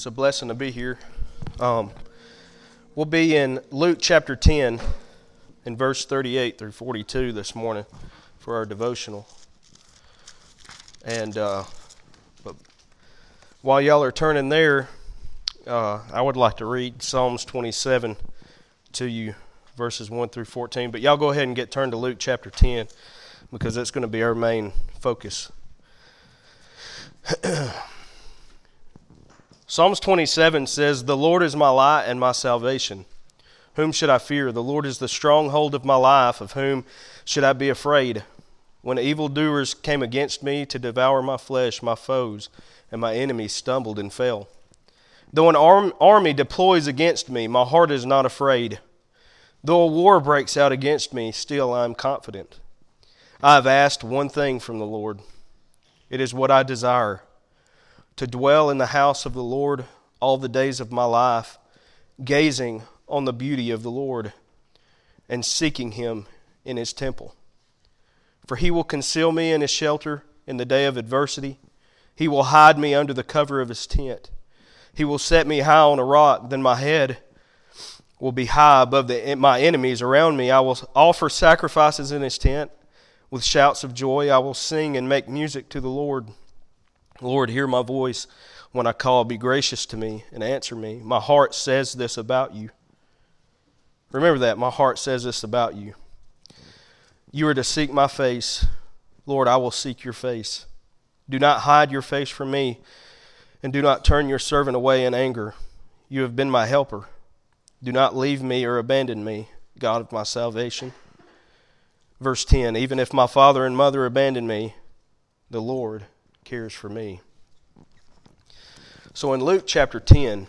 It's a blessing to be here. Um, we'll be in Luke chapter 10 in verse 38 through 42 this morning for our devotional. And uh, but while y'all are turning there, uh, I would like to read Psalms 27 to you, verses 1 through 14. But y'all go ahead and get turned to Luke chapter 10 because that's going to be our main focus. Psalms 27 says, The Lord is my light and my salvation. Whom should I fear? The Lord is the stronghold of my life. Of whom should I be afraid? When evildoers came against me to devour my flesh, my foes and my enemies stumbled and fell. Though an arm, army deploys against me, my heart is not afraid. Though a war breaks out against me, still I am confident. I have asked one thing from the Lord. It is what I desire to dwell in the house of the Lord all the days of my life, gazing on the beauty of the Lord and seeking him in his temple. For he will conceal me in his shelter in the day of adversity. He will hide me under the cover of his tent. He will set me high on a rock, then my head will be high above the, my enemies around me. I will offer sacrifices in his tent. With shouts of joy, I will sing and make music to the Lord. Lord, hear my voice when I call. Be gracious to me and answer me. My heart says this about you. Remember that. My heart says this about you. You are to seek my face. Lord, I will seek your face. Do not hide your face from me, and do not turn your servant away in anger. You have been my helper. Do not leave me or abandon me, God of my salvation. Verse 10 Even if my father and mother abandon me, the Lord cares for me. So in Luke chapter 10,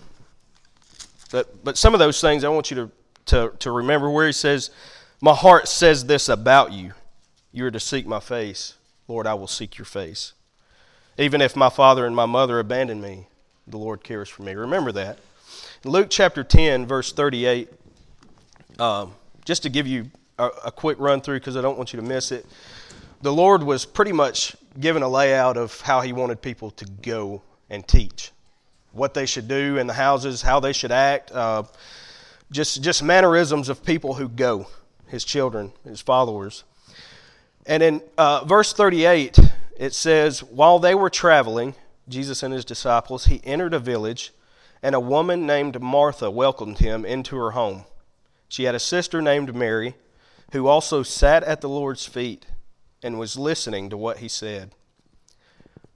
but, but some of those things I want you to, to, to remember where he says, My heart says this about you. You are to seek my face. Lord, I will seek your face. Even if my father and my mother abandon me, the Lord cares for me. Remember that. Luke chapter 10, verse 38, um, just to give you a, a quick run through because I don't want you to miss it the Lord was pretty much given a layout of how He wanted people to go and teach, what they should do in the houses, how they should act, uh, just just mannerisms of people who go, His children, His followers. And in uh, verse 38, it says, While they were traveling, Jesus and his disciples, he entered a village, and a woman named Martha welcomed him into her home. She had a sister named Mary, who also sat at the Lord's feet and was listening to what he said.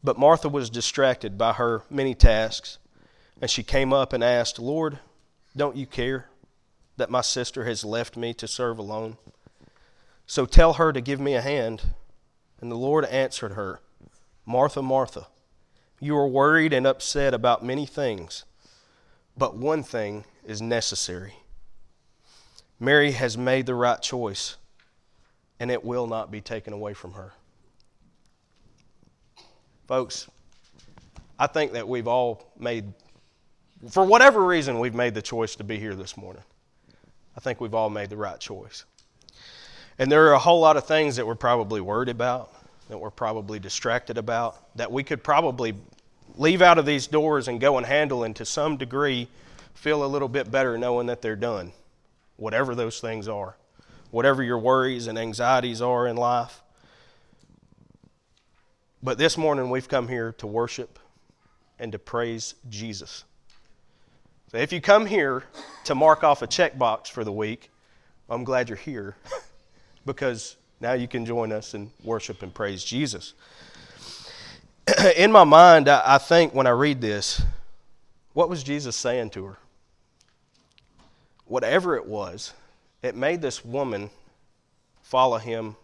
But Martha was distracted by her many tasks, and she came up and asked, Lord, don't you care that my sister has left me to serve alone? So tell her to give me a hand. And the Lord answered her, Martha, Martha, you are worried and upset about many things, but one thing is necessary. Mary has made the right choice and it will not be taken away from her. Folks, I think that we've all made, for whatever reason, we've made the choice to be here this morning. I think we've all made the right choice. And there are a whole lot of things that we're probably worried about, that we're probably distracted about, that we could probably leave out of these doors and go and handle, and to some degree, feel a little bit better knowing that they're done, whatever those things are whatever your worries and anxieties are in life. But this morning we've come here to worship and to praise Jesus. So if you come here to mark off a checkbox for the week, I'm glad you're here because now you can join us and worship and praise Jesus. in my mind, I think when I read this, what was Jesus saying to her? Whatever it was, it made this woman follow him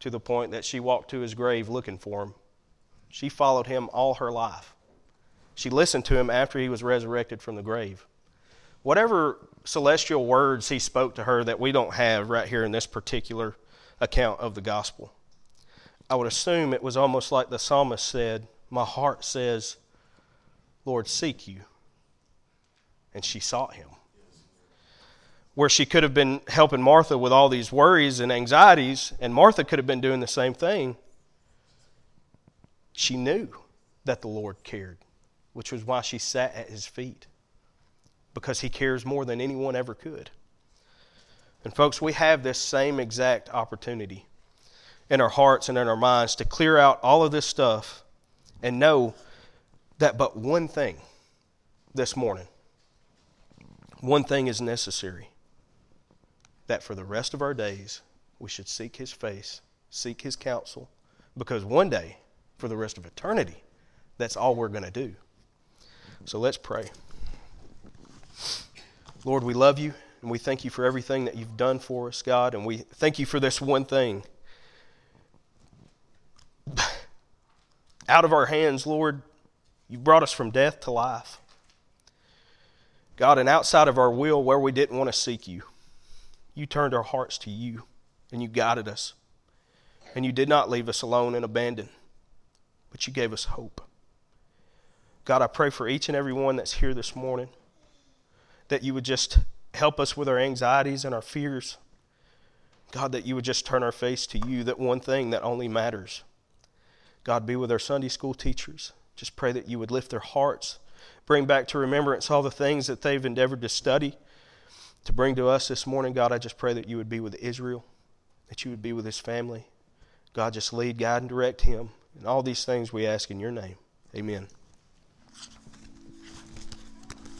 to the point that she walked to his grave looking for him. She followed him all her life. She listened to him after he was resurrected from the grave. Whatever celestial words he spoke to her that we don't have right here in this particular account of the gospel, I would assume it was almost like the psalmist said, My heart says, Lord, seek you. And she sought him where she could have been helping Martha with all these worries and anxieties, and Martha could have been doing the same thing. She knew that the Lord cared. which was why she sat at his feet, because he cares more than anyone ever could. And, folks, we have this same exact opportunity in our hearts and in our minds to clear out all of this stuff and know that but one thing this morning, one thing is necessary that for the rest of our days we should seek his face, seek his counsel, because one day, for the rest of eternity, that's all we're going to do. So let's pray. Lord, we love you and we thank you for everything that you've done for us, God, and we thank you for this one thing. Out of our hands, Lord, you brought us from death to life. God, and outside of our will, where we didn't want to seek you, you turned our hearts to you and you guided us. And you did not leave us alone and abandoned, but you gave us hope. God, I pray for each and every one that's here this morning that you would just help us with our anxieties and our fears. God, that you would just turn our face to you, that one thing that only matters. God, be with our Sunday school teachers. Just pray that you would lift their hearts, bring back to remembrance all the things that they've endeavored to study, to bring to us this morning. God, I just pray that you would be with Israel, that you would be with his family. God, just lead, guide, and direct him. And all these things we ask in your name. Amen.